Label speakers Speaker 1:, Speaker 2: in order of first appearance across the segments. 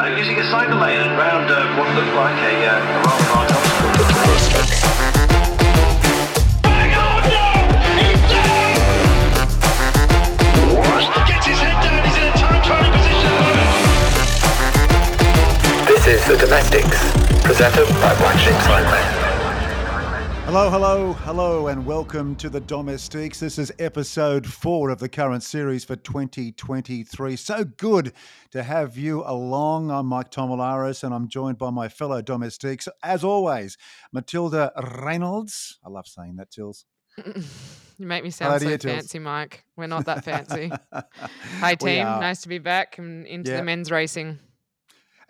Speaker 1: uh, using a cycle lane around uh, what looked like a, uh, a rather large obstacle.
Speaker 2: This is The Domestiques, presented by Black Sheep Cycling.
Speaker 3: Hello, hello, hello, and welcome to the Domestiques. This is episode four of the current series for 2023. So good to have you along. I'm Mike Tomalaris, and I'm joined by my fellow Domestiques, as always, Matilda Reynolds. I love saying that, Tills.
Speaker 4: You make me sound
Speaker 3: to
Speaker 4: so
Speaker 3: Tills.
Speaker 4: fancy, Mike. We're not that fancy. Hi, team. Nice to be back and into
Speaker 3: Yeah.
Speaker 4: the men's racing.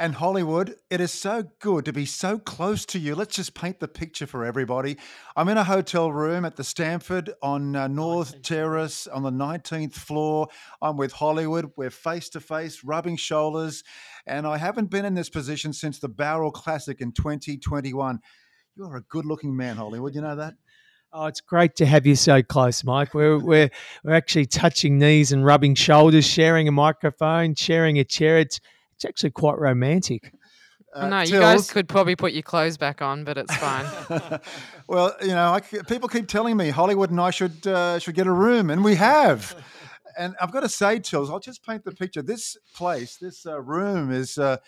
Speaker 3: And Hollywood, it is so good to be so close to you. Let's just paint the picture for everybody. I'm in a hotel room at the Stamford on uh, North Terrace on the 19th floor. I'm with Hollywood. We're face to face, rubbing shoulders. And I haven't been in this position since the Barrel Classic in 2021. You're a good looking man, Hollywood. You know that?
Speaker 5: Oh, it's great to have you so close, Mike. We're we're we're actually touching knees and rubbing shoulders, sharing a microphone, sharing a chair. It's it's actually quite romantic.
Speaker 4: I know,
Speaker 3: Uh,
Speaker 4: you guys could probably put your clothes back on, but it's fine.
Speaker 3: well, you know, I c people keep telling me Hollywood and I should uh, should get a room, and we have. And I've got to say, Tills, I'll just paint the picture. This place, this uh, room, is uh,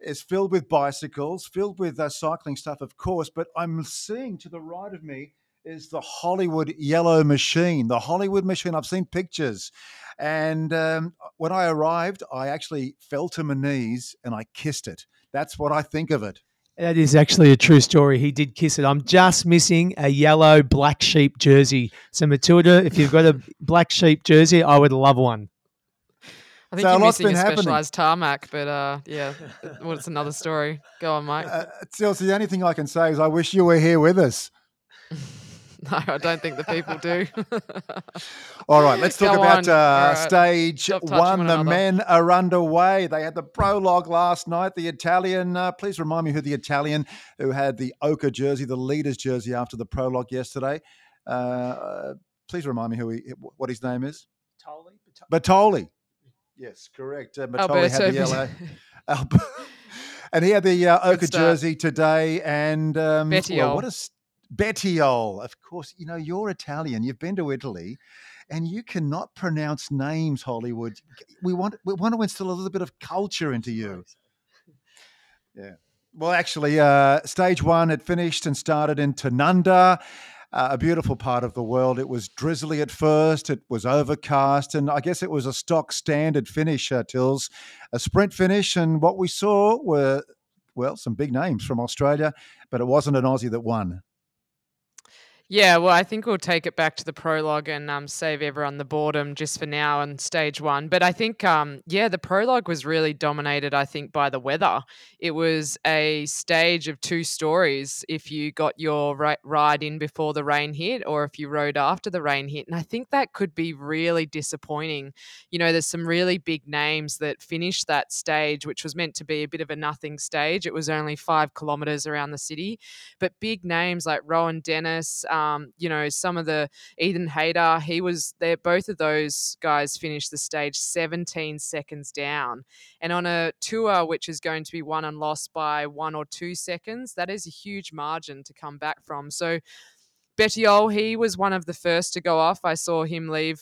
Speaker 3: is filled with bicycles, filled with uh, cycling stuff, of course. But I'm seeing to the right of me is the Hollywood Yellow Machine. The Hollywood Machine. I've seen pictures, and um, when I arrived, I actually fell to my knees and I kissed it. That's what I think of it.
Speaker 5: That is actually a true story. He did kiss it. I'm just missing a yellow black sheep jersey. So Matilda, if you've got a black sheep jersey, I would love one.
Speaker 4: I think
Speaker 3: So a
Speaker 4: you're
Speaker 3: lot's
Speaker 4: missing a
Speaker 3: been happening.
Speaker 4: specialized tarmac, but uh, yeah, well, it's another story. Go on, Mike.
Speaker 3: Uh, Chelsea, the only thing I can say is I wish you were here with us.
Speaker 4: no, I don't think the people do.
Speaker 3: All right, let's talk
Speaker 4: Go
Speaker 3: about uh,
Speaker 4: All right.
Speaker 3: stage
Speaker 4: Stop
Speaker 3: one.
Speaker 4: one
Speaker 3: The
Speaker 4: another.
Speaker 3: men are underway. They had the prologue last night. The Italian, uh, please remind me who the Italian who had the ochre jersey, the leader's jersey after the prologue yesterday. Uh, Uh, please remind me who he, what his name is. Batoli. Yes, correct. Uh, Batoli had the yellow. Alb- and he had the uh, ochre jersey today. And um, well,
Speaker 4: Bettiol.
Speaker 3: what is Bettiol? Of course, you know you're Italian. You've been to Italy, and you cannot pronounce names. Hollywood. We want we want to instill a little bit of culture into you. Yeah. Well, actually, uh, stage one had finished and started in Tanunda, uh, a beautiful part of the world. It was drizzly at first, it was overcast, and I guess it was a stock standard finish, uh, Tills, a sprint finish. And what we saw were, well, some big names from Australia, but it wasn't an Aussie that won.
Speaker 4: Yeah, well, I think we'll take it back to the prologue and um, save everyone the boredom just for now and stage one. But I think, um, yeah, the prologue was really dominated, I think, by the weather. It was a stage of two stories if you got your ri- ride in before the rain hit or if you rode after the rain hit. And I think that could be really disappointing. You know, there's some really big names that finished that stage, which was meant to be a bit of a nothing stage. It was only five kilometers around the city but big names like Rohan Dennis, um, Um, you know, some of the Ethan Hayter, he was there. Both of those guys finished the stage 17 seconds down. And on a tour which is going to be won and lost by one or two seconds, that is a huge margin to come back from. So Bettiol, he was one of the first to go off. I saw him leave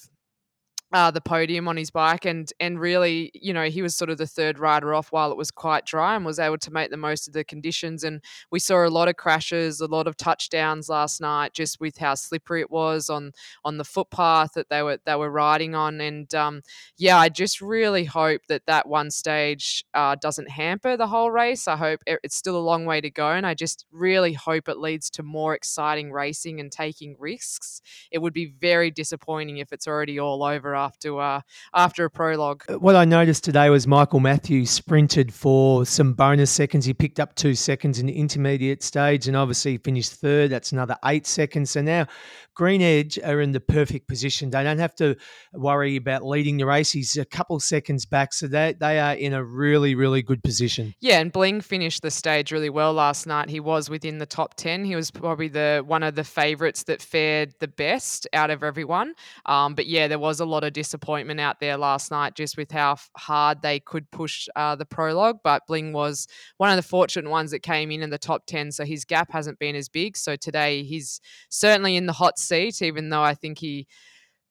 Speaker 4: uh, the podium on his bike and and really you know he was sort of the third rider off while it was quite dry and was able to make the most of the conditions. And we saw a lot of crashes a lot of touchdowns last night just with how slippery it was on on the footpath that they were they were riding on. And um, yeah I just really hope that that one stage uh, doesn't hamper the whole race. I hope it- it's still a long way to go. And I just really hope it leads to more exciting racing and taking risks. It would be very disappointing if it's already all over after uh, after a prologue.
Speaker 5: What I noticed today was Michael Matthews sprinted for some bonus seconds. He picked up two seconds in the intermediate stage and obviously finished third. That's another eight seconds. So now Green Edge are in the perfect position. They don't have to worry about leading the race. He's a couple seconds back. So they, they are in a really, really good position.
Speaker 4: Yeah, and Bling finished the stage really well last night. He was within the top ten. He was probably the one of the favourites that fared the best out of everyone. Um, but yeah, there was a lot of of disappointment out there last night, just with how hard they could push uh, the prologue. But Bling was one of the fortunate ones that came in in the top 10, so his gap hasn't been as big. So today he's certainly in the hot seat, even though I think he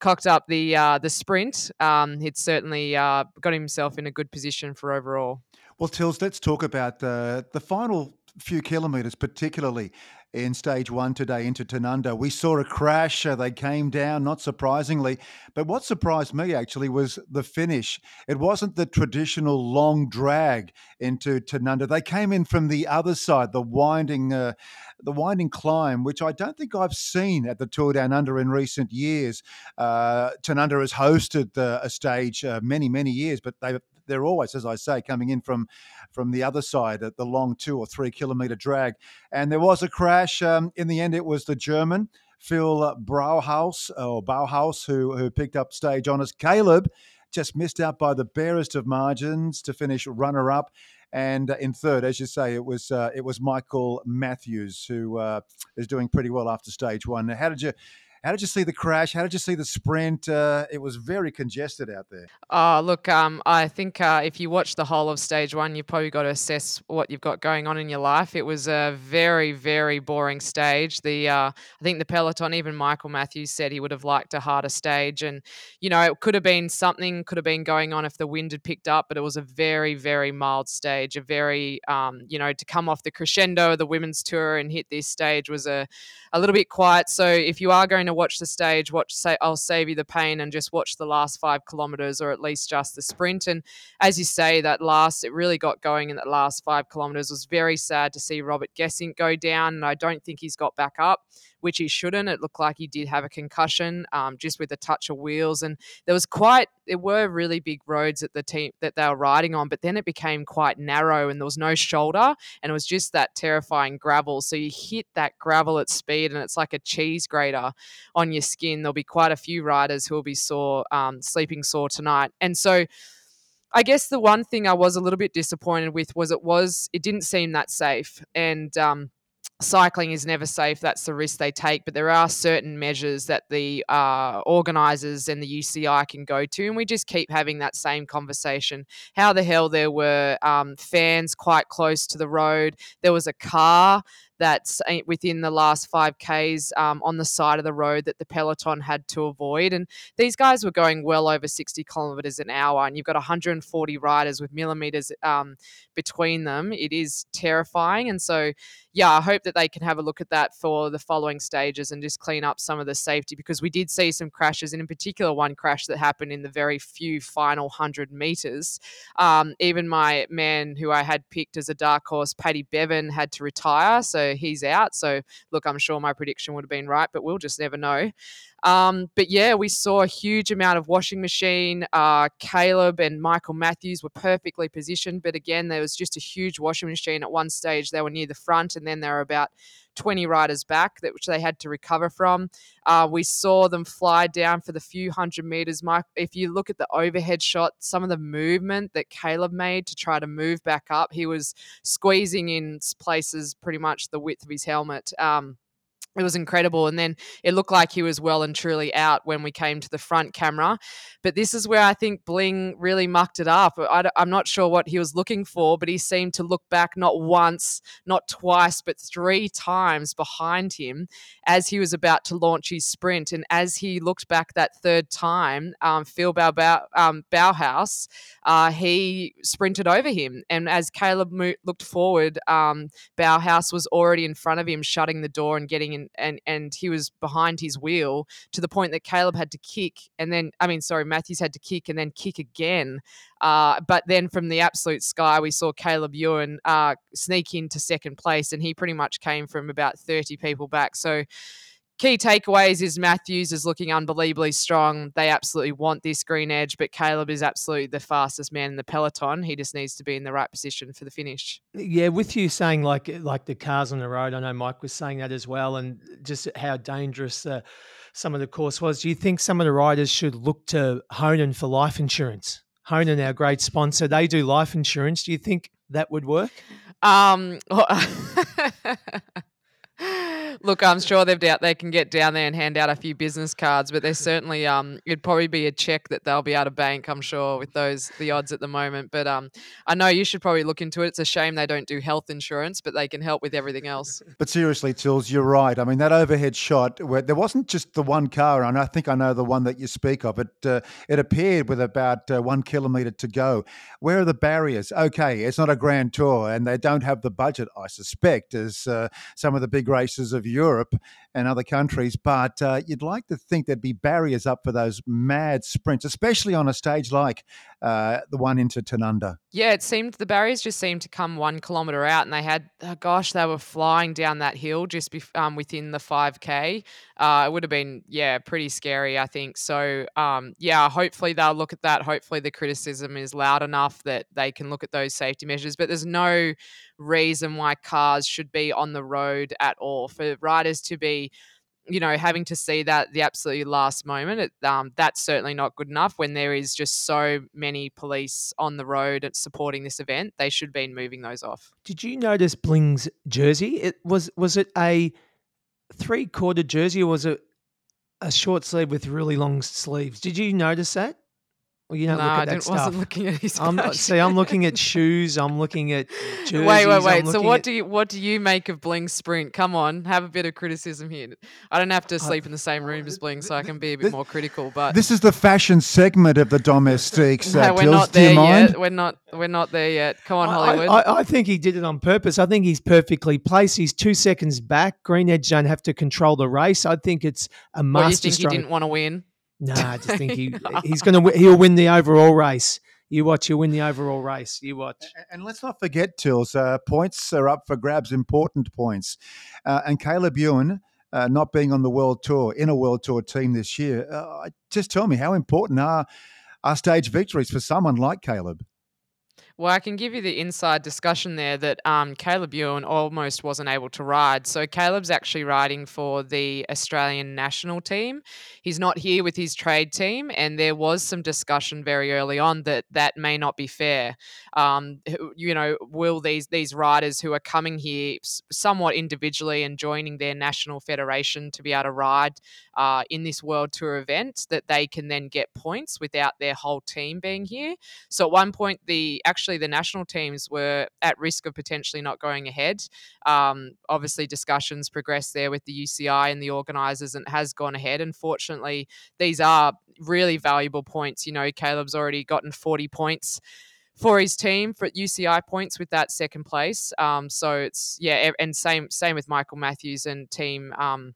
Speaker 4: cocked up the uh, the sprint. Um, he'd certainly uh, got himself in a good position for overall.
Speaker 3: Well, Tills, let's talk about the the final few kilometres, particularly in stage one today into Tanunda. We saw a crash. Uh, they came down, not surprisingly. But what surprised me actually was the finish. It wasn't the traditional long drag into Tanunda. They came in from the other side, the winding. Uh, the winding climb, which I don't think I've seen at the Tour Down Under in recent years. Uh, Tanunda has hosted the, a stage uh, many, many years, but they they're always, as I say, coming in from from the other side at the long two or three kilometer drag. And there was a crash. Um, in the end, it was the German. Phil Brauhaus or Bauhaus, who who picked up stage honors. Caleb just missed out by the barest of margins to finish runner up. And in third, as you say, it was uh, it was Michael Matthews who uh, is doing pretty well after stage one. How did you how did you see the crash? How did you see the sprint? Uh, it was very congested out there.
Speaker 4: Oh, look, um, I think uh, if you watch the whole of stage one, you've probably got to assess what you've got going on in your life. It was a very, very boring stage. The uh, I think the peloton, even Michael Matthews said he would have liked a harder stage, and you know it could have been something could have been going on if the wind had picked up, but it was a very, very mild stage. A very, um, you know, to come off the crescendo of the women's tour and hit this stage was a a little bit quiet. So if you are going to watch the stage, watch say I'll save you the pain and just watch the last five kilometers or at least just the sprint. And as you say, that last it really got going in that last five kilometers was very sad to see Robert Gesink go down, and I don't think he's got back up which he shouldn't. It looked like he did have a concussion, um, just with a touch of wheels, and there was quite there were really big roads that the team that they were riding on, but then it became quite narrow and there was no shoulder, and it was just that terrifying gravel. So you hit that gravel at speed, and it's like a cheese grater on your skin. There'll be quite a few riders who will be sore, um, sleeping sore tonight, and so. I guess the one thing I was a little bit disappointed with was it was it didn't seem that safe, and um, cycling is never safe. That's the risk they take. But there are certain measures that the uh, organisers and the UCI can go to. And we just keep having that same conversation. How the hell there were um, fans quite close to the road? There was a car that's eh, within the last 5Ks um, on the side of the road that the peloton had to avoid. And these guys were going well over 60 kilometers an hour, and you've got 140 riders with millimeters um, between them. It is terrifying. And so, yeah, I hope that they can have a look at that for the following stages and just clean up some of the safety because we did see some crashes, and in particular, one crash that happened in the very few final 100 meters. Um, even my man who I had picked as a dark horse, Paddy Bevin, had to retire. So he's out. So look, I'm sure my prediction would have been right, but we'll just never know. Um, but yeah, we saw a huge amount of washing machine. Uh, Caleb and Michael Matthews were perfectly positioned, but again, there was just a huge washing machine at one stage. They were near the front, and then they were about 20 riders back, that which they had to recover from. Uh, we saw them fly down for the few hundred meters. Mike, if you look at the overhead shot, some of the movement that Caleb made to try to move back up, he was squeezing in places pretty much the width of his helmet. Um, it was incredible. And then it looked like he was well and truly out when we came to the front camera. But this is where I think Bling really mucked it up. I, am not sure what he was looking for, but he seemed to look back not once, not twice, but three times behind him as he was about to launch his sprint. And as he looked back that third time, um, Phil Bau- um, Bauhaus, uh, he sprinted over him. And as Caleb looked forward, um, Bauhaus was already in front of him, shutting the door and getting in and and he was behind his wheel to the point that Caleb had to kick and then I mean sorry Matthews had to kick and then kick again. Uh, but then from the absolute sky we saw Caleb Ewan uh, sneak into second place and he pretty much came from about 30 people back. So key takeaways is Matthews is looking unbelievably strong. They absolutely want this green edge, but Caleb is absolutely the fastest man in the peloton. He just needs to be in the right position for the finish.
Speaker 5: Yeah, with you saying like like the cars on the road, I know Mike was saying that as well, and just how dangerous uh, some of the course was. Do you think some of the riders should look to Honan for life insurance? Honan, our great sponsor, they do life insurance. Do you think that would work?
Speaker 4: Um. Look, I'm sure they've doubt they can get down there and hand out a few business cards, but there's certainly um it'd probably be a check that they'll be able to bank. I'm sure with those the odds at the moment. But um, I know you should probably look into it. It's a shame they don't do health insurance, but they can help with everything else.
Speaker 3: But seriously, Tills, you're right. I mean, that overhead shot where there wasn't just the one car, and I think I know the one that you speak of. It uh, it appeared with about uh, one kilometre to go. Where are the barriers? Okay, it's not a grand tour, and they don't have the budget, I suspect, as uh, some of the big races of Europe and other countries. But uh, you'd like to think there'd be barriers up for those mad sprints, especially on a stage like uh, the one into Tanunda.
Speaker 4: Yeah, it seemed the barriers just seemed to come one kilometre out, and they had, oh gosh, they were flying down that hill just um, within the 5K. Uh, it would have been, yeah, pretty scary, I think. So, um, yeah, hopefully they'll look at that. Hopefully the criticism is loud enough that they can look at those safety measures. But there's no reason why cars should be on the road at all. For riders to be you know, having to see that the absolutely last moment, it, um, that's certainly not good enough when there is just so many police on the road supporting this event. They should be moving those off.
Speaker 5: Did you notice Bling's jersey? It was was it a three quarter jersey or was it a short sleeve with really long sleeves? Did you notice that? Well, you don't
Speaker 4: no,
Speaker 5: look
Speaker 4: I
Speaker 5: at that
Speaker 4: didn't,
Speaker 5: stuff.
Speaker 4: wasn't looking at his.
Speaker 5: I'm,
Speaker 4: fashion.
Speaker 5: see, I'm looking at shoes. I'm looking at jerseys.
Speaker 4: Wait, wait, wait. So what
Speaker 5: at-
Speaker 4: do you what do you make of Bling Sprint? Come on, have a bit of criticism here. I don't have to sleep in the same room as Bling, so I can be a bit
Speaker 3: this-
Speaker 4: more critical. But
Speaker 3: This is the fashion segment of the Domestiques. Uh,
Speaker 4: no, we're
Speaker 3: Tills.
Speaker 4: not there yet. We're not. We're not there yet. Come on,
Speaker 5: I-
Speaker 4: Hollywood.
Speaker 5: I, I, I think he did it on purpose. I think he's perfectly placed. He's two seconds back. Green Edge don't have to control the race. I think it's a
Speaker 4: Or you
Speaker 5: master
Speaker 4: think he didn't want to win?
Speaker 5: No, I just think he he's going to he'll win the overall race. You watch, he'll win the overall race. You watch.
Speaker 3: And let's not forget, Tills, uh, points are up for grabs, important points. Uh, and Caleb Ewan, uh, not being on the World Tour, in a World Tour team this year, uh, just tell me how important are, are stage victories for someone like Caleb?
Speaker 4: Well, I can give you the inside discussion there that um, Caleb Ewan almost wasn't able to ride. So Caleb's actually riding for the Australian national team. He's not here with his trade team, and there was some discussion very early on that that may not be fair. Um, you know, will these these riders who are coming here somewhat individually and joining their national federation to be able to ride uh, in this World Tour event that they can then get points without their whole team being here? So at one point, the actually the national teams were at risk of potentially not going ahead. Um, obviously, discussions progressed there with the UCI and the organisers, and it has gone ahead. Unfortunately, these are really valuable points. You know, Caleb's already gotten 40 points for his team for UCI points with that second place. Um, so it's yeah, and same same with Michael Matthews and team. Um,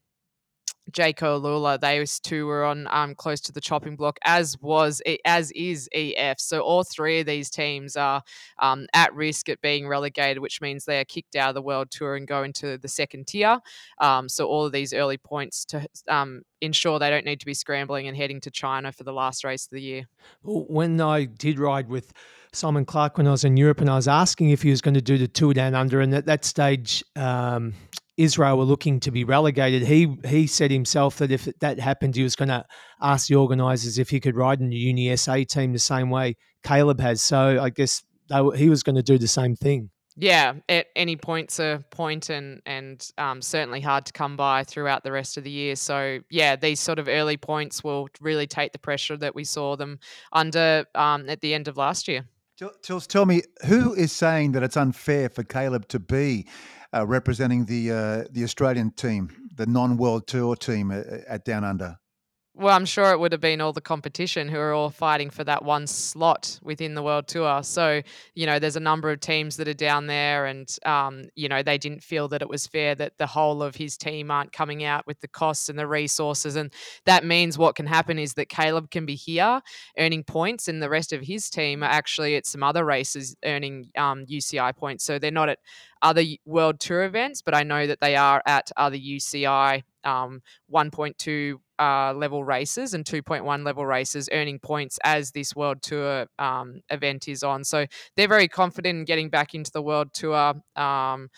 Speaker 4: Jayco AlUla, those two were on um, close to the chopping block, as was as is EF. So all three of these teams are um, at risk at being relegated, which means they are kicked out of the World Tour and go into the second tier. Um, so all of these early points to um, ensure they don't need to be scrambling and heading to China for the last race of the year.
Speaker 5: When I did ride with Simon Clarke when I was in Europe, and I was asking if he was going to do the tour down under, and at that stage, um, Israel were looking to be relegated. He he said himself that if that happened, he was going to ask the organisers if he could ride in the Uni SA team the same way Caleb has. So I guess they, he was going to do the same thing.
Speaker 4: Yeah, at any point's a point and and um, certainly hard to come by throughout the rest of the year. So yeah, these sort of early points will really take the pressure that we saw them under um, at the end of last year.
Speaker 3: Till- Tills, tell me, who is saying that it's unfair for Caleb to be uh, representing the uh, the Australian team, the non-World Tour team at, at Down Under?
Speaker 4: Well, I'm sure it would have been all the competition who are all fighting for that one slot within the World Tour. So, you know, there's a number of teams that are down there, and, um, you know, they didn't feel that it was fair that the whole of his team aren't coming out with the costs and the resources. And that means what can happen is that Caleb can be here earning points, and the rest of his team are actually at some other races earning um, UCI points. So they're not at other World Tour events, but I know that they are at other UCI um, 1.2 uh, level races and 2.1 level races, earning points as this World Tour um, event is on. So they're very confident in getting back into the World Tour. Um,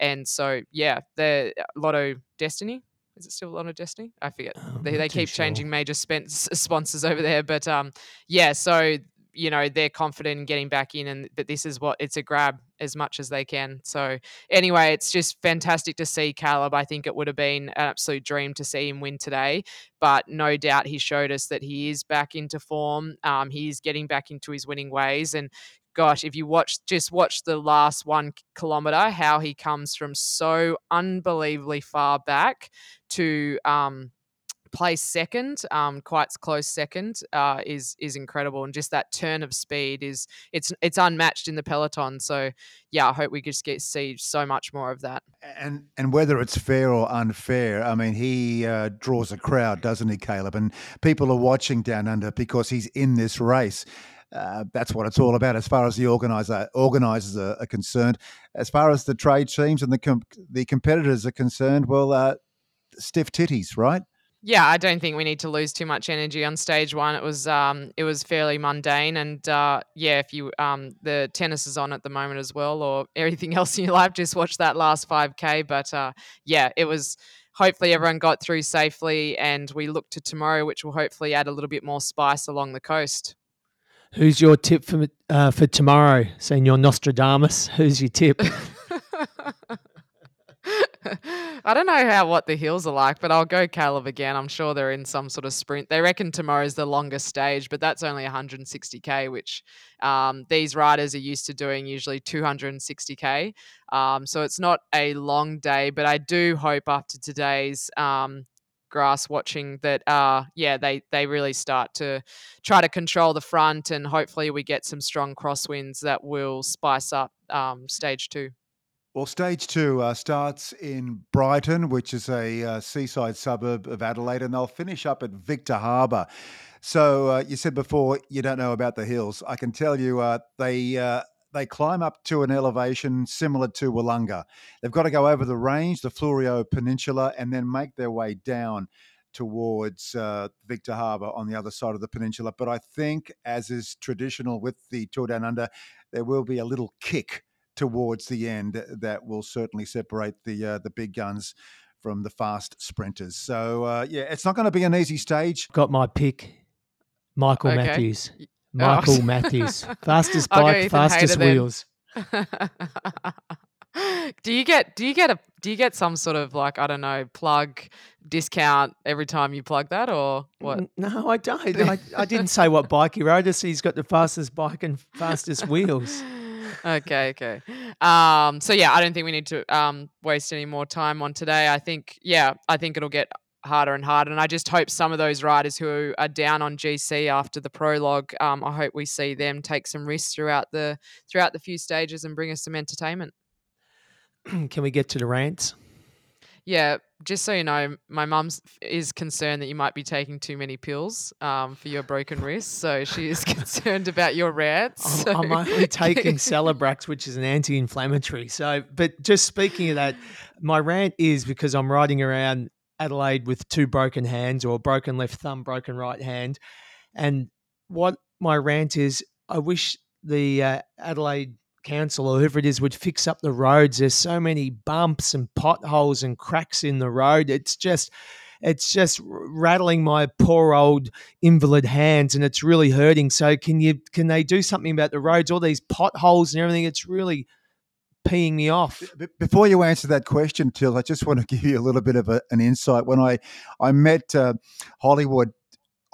Speaker 4: and so, yeah, the Lotto Dstny. Is it still Lotto Dstny? I forget. They, they keep
Speaker 5: sure.
Speaker 4: changing major sponsors over there. But um, yeah, so you know they're confident in getting back in and that this is what it's a grab as much as they can. So anyway it's just fantastic to see caleb. I think it would have been an absolute dream to see him win today but no doubt he showed us that he is back into form um, he is getting back into his winning ways and gosh if you watch just watch the last one kilometer how he comes from so unbelievably far back to um place second, um, quite close second, uh, is is incredible, and just that turn of speed is it's it's unmatched in the peloton. So yeah, I hope we just get see so much more of that.
Speaker 3: And and whether it's fair or unfair, I mean, he uh, draws a crowd, doesn't he, Caleb? And people are watching down under because he's in this race. Uh, that's what it's all about as far as the organizer organizers are, are, concerned. As far as the trade teams and the com- the competitors are concerned, well, uh, stiff titties, right?
Speaker 4: Yeah, I don't think we need to lose too much energy on stage one. It was um, it was fairly mundane, and uh, yeah, if you um, the tennis is on at the moment as well, or everything else in your life, just watch that last five k. But uh, yeah, it was. Hopefully, everyone got through safely, and we look to tomorrow, which will hopefully add a little bit more spice along the coast.
Speaker 5: Who's your tip for uh, for tomorrow? Senor Nostradamus, who's your tip?
Speaker 4: I don't know how what the hills are like, but I'll go Caleb again. I'm sure they're in some sort of sprint. They reckon tomorrow's the longest stage, but that's only 160k, which um, these riders are used to doing usually 260k. Um, so it's not a long day, but I do hope after today's um, grass watching that uh yeah they they really start to try to control the front and hopefully we get some strong crosswinds that will spice up um, stage two
Speaker 3: well, stage two uh, starts in Brighton, which is a uh, seaside suburb of Adelaide, and they'll finish up at Victor Harbor. So uh, you said before you don't know about the hills. I can tell you uh, they uh, they climb up to an elevation similar to Willunga. They've got to go over the range, the Fleurieu Peninsula, and then make their way down towards uh, Victor Harbor on the other side of the peninsula. But I think, as is traditional with the Tour Down Under, there will be a little kick towards the end that will certainly separate the uh, the big guns from the fast sprinters. So uh, yeah, it's not going to be an easy stage.
Speaker 5: Got my pick, Michael okay. Matthews. Michael oh. Matthews, fastest bike, fastest wheels.
Speaker 4: do you get do you get a do you get some sort of like I don't know plug discount every time you plug that or what?
Speaker 5: No, I don't. I, I didn't say what bike he rode. Just he's got the fastest bike and fastest wheels
Speaker 4: okay, okay. Um, so yeah, I don't think we need to um, waste any more time on today. I think, yeah, I think it'll get harder and harder. And I just hope some of those riders who are down on GC after the prologue, um, I hope we see them take some risks throughout the throughout the few stages and bring us some entertainment.
Speaker 5: Can we get to the rants?
Speaker 4: Yeah, just so you know, my mum is concerned that you might be taking too many pills um, for your broken wrist. So she is concerned about your rants.
Speaker 5: I'm, so. I'm only taking Celebrex, which is an anti-inflammatory. So, but just speaking of that, my rant is because I'm riding around Adelaide with two broken hands or broken left thumb, broken right hand, and what my rant is, I wish the uh, Adelaide council or whoever it is would fix up the roads. There's so many bumps and potholes and cracks in the road. It's just it's just rattling my poor old invalid hands and it's really hurting. So can you can they do something about the roads, all these potholes and everything? It's really peeing me off.
Speaker 3: Before you answer that question, Till, I just want to give you a little bit of a, an insight. When I I met uh, Hollywood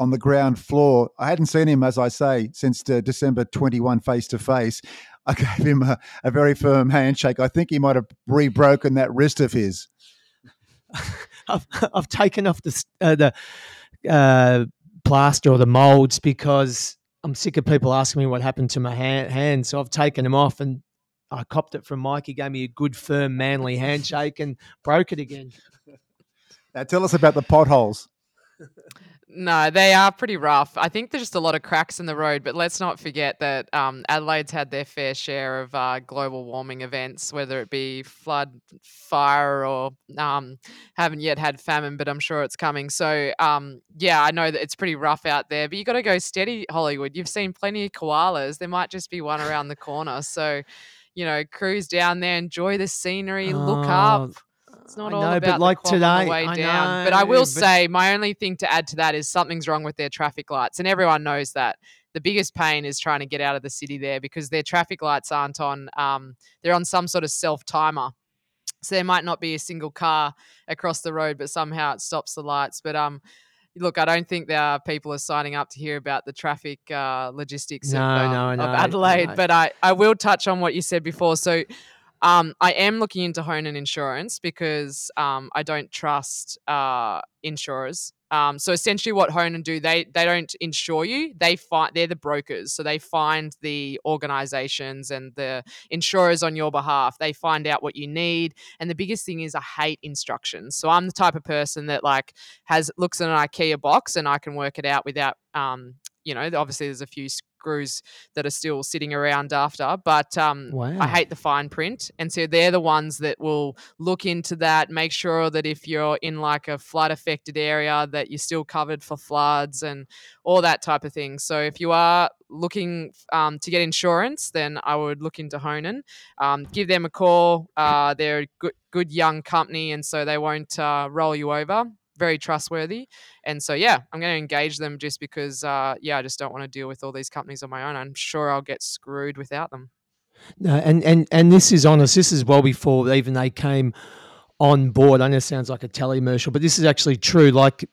Speaker 3: on the ground floor. I hadn't seen him, as I say, since uh, December 21 face to face. I gave him a, a very firm handshake. I think he might have re-broken that wrist of his.
Speaker 5: I've, I've taken off the uh, the uh, plaster or the molds because I'm sick of people asking me what happened to my hand, hand. So I've taken them off and I copped it from Mike. He gave me a good, firm, manly handshake and broke it again.
Speaker 3: Now tell us about the potholes.
Speaker 4: No, they are pretty rough. I think there's just a lot of cracks in the road, but let's not forget that um, Adelaide's had their fair share of uh, global warming events, whether it be flood, fire, or um, haven't yet had famine, but I'm sure it's coming. So, um, yeah, I know that it's pretty rough out there, but you got to go steady, Hollywood. You've seen plenty of koalas. There might just be one around the corner. So, you know, cruise down there, enjoy the scenery, look up. It's not I all know, about but like today, on the way I down. Know, but I will but... say, my only thing to add to that is something's wrong with their traffic lights, and everyone knows that. the biggest pain is trying to get out of the city there because their traffic lights aren't on. Um, they're on some sort of self timer. So there might not be a single car across the road, but somehow it stops the lights. But um, look, I don't think there are people are signing up to hear about the traffic uh, logistics
Speaker 5: No,
Speaker 4: of, um,
Speaker 5: no,
Speaker 4: of Adelaide.
Speaker 5: no.
Speaker 4: But I, I will touch on what you said before. So um, I am looking into Honan Insurance because um, I don't trust uh, insurers. Um, so essentially, what Honan do they they don't insure you. They find they're the brokers, so they find the organisations and the insurers on your behalf. They find out what you need, and the biggest thing is I hate instructions. So I'm the type of person that like has looks at an IKEA box and I can work it out without um, you know, obviously there's a few screws that are still sitting around after, but um,
Speaker 5: Wow.
Speaker 4: I hate the fine print. And so they're the ones that will look into that, make sure that if you're in like a flood affected area, that you're still covered for floods and all that type of thing. So if you are looking um, to get insurance, then I would look into Honan. Um, give them a call. Uh, they're a good, good young company, and so they won't uh, roll you over. Very trustworthy. And so, yeah, I'm going to engage them just because, uh, yeah, I just don't want to deal with all these companies on my own. I'm sure I'll get screwed without them.
Speaker 5: No, and, and and this is honest. This is well before even they came on board. I know it sounds like a telemercial, but this is actually true. Like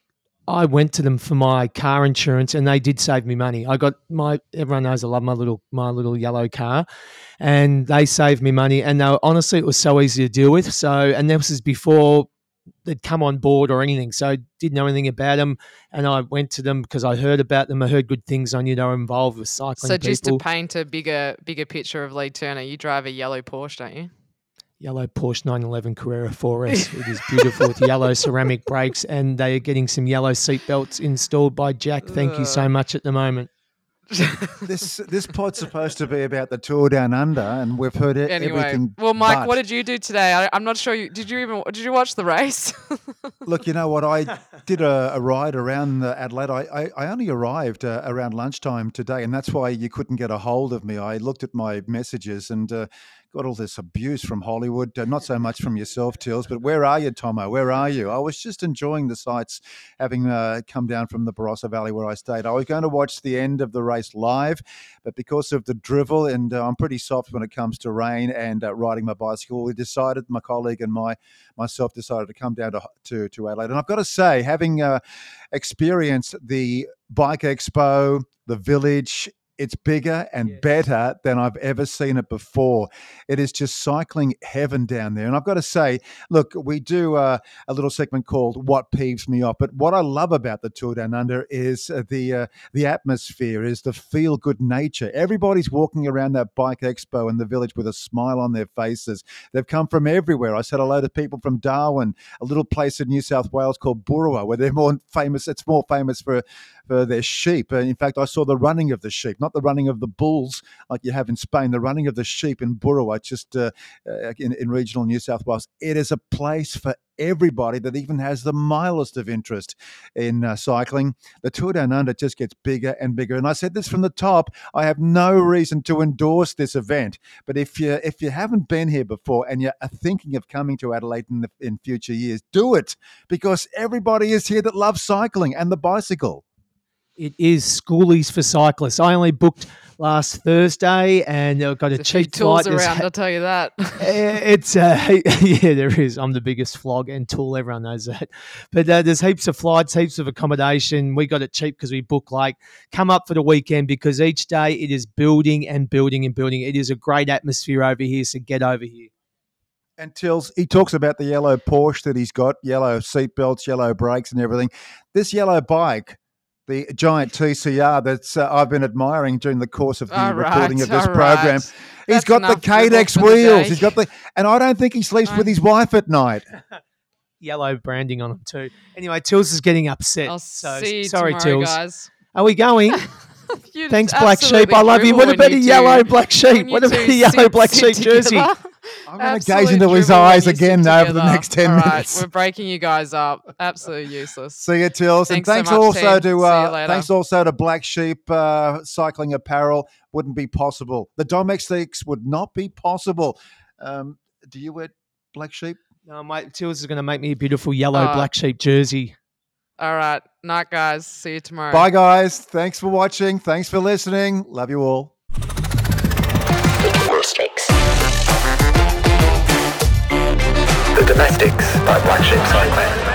Speaker 5: I went to them for my car insurance, and they did save me money. I got my everyone knows I love my little my little yellow car, and they saved me money. And they were, honestly, it was so easy to deal with. So, and this is before they'd come on board or anything. So I didn't know anything about them, and I went to them because I heard about them. I heard good things I knew They were involved with cycling.
Speaker 4: So, just
Speaker 5: people.
Speaker 4: to paint a bigger, bigger picture of Lee Turner, you drive a yellow Porsche, don't you?
Speaker 5: yellow Porsche 911 Carrera 4S. It is beautiful with yellow ceramic brakes, and they are getting some yellow seat belts installed by Jack. Thank you so much at the moment.
Speaker 3: This this pod's supposed to be about the tour down under, and we've heard it,
Speaker 4: Anyway,
Speaker 3: everything.
Speaker 4: well, Mike,
Speaker 3: but-
Speaker 4: what did you do today? I, I'm not sure. You did you even did you watch the race?
Speaker 3: Look, you know what? I did a, a ride around the Adelaide. I, I, I only arrived uh, around lunchtime today, and that's why you couldn't get a hold of me. I looked at my messages and uh, got all this abuse from Hollywood. Uh, not so much from yourself, Tills, but where are you, Tommo? Where are you? I was just enjoying the sights, having uh, come down from the Barossa Valley where I stayed. I was going to watch the end of the race live, but because of the drivel, and uh, I'm pretty soft when it comes to rain and uh, riding my bicycle, we decided, my colleague and my myself decided to come down to to, to Adelaide. And I've got to say, having uh, experienced the Bike Expo, the village, it's bigger and
Speaker 5: Yes.
Speaker 3: better than I've ever seen it before. It is just cycling heaven down there. And I've got to say, look, we do uh, a little segment called "What Peeves Me Off," but what I love about the Tour Down Under is uh, the uh, the atmosphere, is the feel good nature. Everybody's walking around that bike expo in the village with a smile on their faces. They've come from everywhere. I said hello to people from Darwin, a little place in New South Wales called Boorowa, where they're more famous. It's more famous for for their sheep. And in fact, I saw the running of the sheep, not the running of the bulls like you have in Spain. The running of the sheep in Boorowa, just uh, uh, in, in regional New South Wales. It is a place for everybody that even has the mildest of interest in uh, cycling. The Tour Down Under just gets bigger and bigger. And I said this from the top. I have no reason to endorse this event, but if you if you haven't been here before and you're thinking of coming to Adelaide in the, in future years, do it because everybody is here that loves cycling and the bicycle.
Speaker 5: It is schoolies for cyclists. I only booked last Thursday and I've got a
Speaker 4: There's a
Speaker 5: cheap
Speaker 4: tools
Speaker 5: flight.
Speaker 4: Around,
Speaker 5: ha-
Speaker 4: I'll tell you that.
Speaker 5: Eh, it's uh, yeah, there is. I'm the biggest flog and tool. Everyone knows that. But uh, there's heaps of flights, heaps of accommodation. We got it cheap because we booked like come up for the weekend because each day it is building and building and building. It is a great atmosphere over here. So get over here.
Speaker 3: And Tills, he talks about the yellow Porsche that he's got, yellow seatbelts, yellow brakes, and everything. This yellow bike, the giant TCR that's uh, I've been admiring during the course of the
Speaker 4: All
Speaker 3: recording
Speaker 4: right,
Speaker 3: of this program.
Speaker 4: right.
Speaker 3: He's
Speaker 4: That's
Speaker 3: got the
Speaker 4: enough dribble
Speaker 3: Cadex
Speaker 4: the
Speaker 3: wheels. He's got the, and I don't think he sleeps with his wife at night.
Speaker 5: Yellow branding on them too. Anyway, Tills is getting upset.
Speaker 4: I'll
Speaker 5: so
Speaker 4: see you
Speaker 5: sorry,
Speaker 4: tomorrow,
Speaker 5: Tills.
Speaker 4: guys.
Speaker 5: Are we going? Thanks, Black Sheep. I love you. What
Speaker 4: when
Speaker 5: about a yellow
Speaker 4: two-
Speaker 5: Black sheep? What about
Speaker 4: two
Speaker 5: a yellow
Speaker 4: sit-
Speaker 5: Black
Speaker 4: sit
Speaker 5: sheep jersey?
Speaker 4: Together.
Speaker 3: I'm going to gaze into his eyes
Speaker 4: you sit
Speaker 3: again over the next 10
Speaker 4: All right,
Speaker 3: minutes.
Speaker 4: we're breaking you guys up. Absolutely useless.
Speaker 3: See you, Tills. And
Speaker 4: Thanks
Speaker 3: thanks
Speaker 4: so much,
Speaker 3: also
Speaker 4: team.
Speaker 3: to
Speaker 4: See you
Speaker 3: uh,
Speaker 4: later.
Speaker 3: thanks also to Black Sheep uh, Cycling Apparel. Wouldn't be possible. The Domex Domestiques would not be possible. Um, do you wear Black Sheep?
Speaker 5: No, mate, Tills is going to make me a beautiful yellow
Speaker 4: Uh,
Speaker 5: black sheep jersey.
Speaker 4: All right. Night, guys. See you tomorrow.
Speaker 3: Bye, guys. Thanks for watching. Thanks for listening. Love you all.
Speaker 2: The Domestiques by Black Sheep Cycling.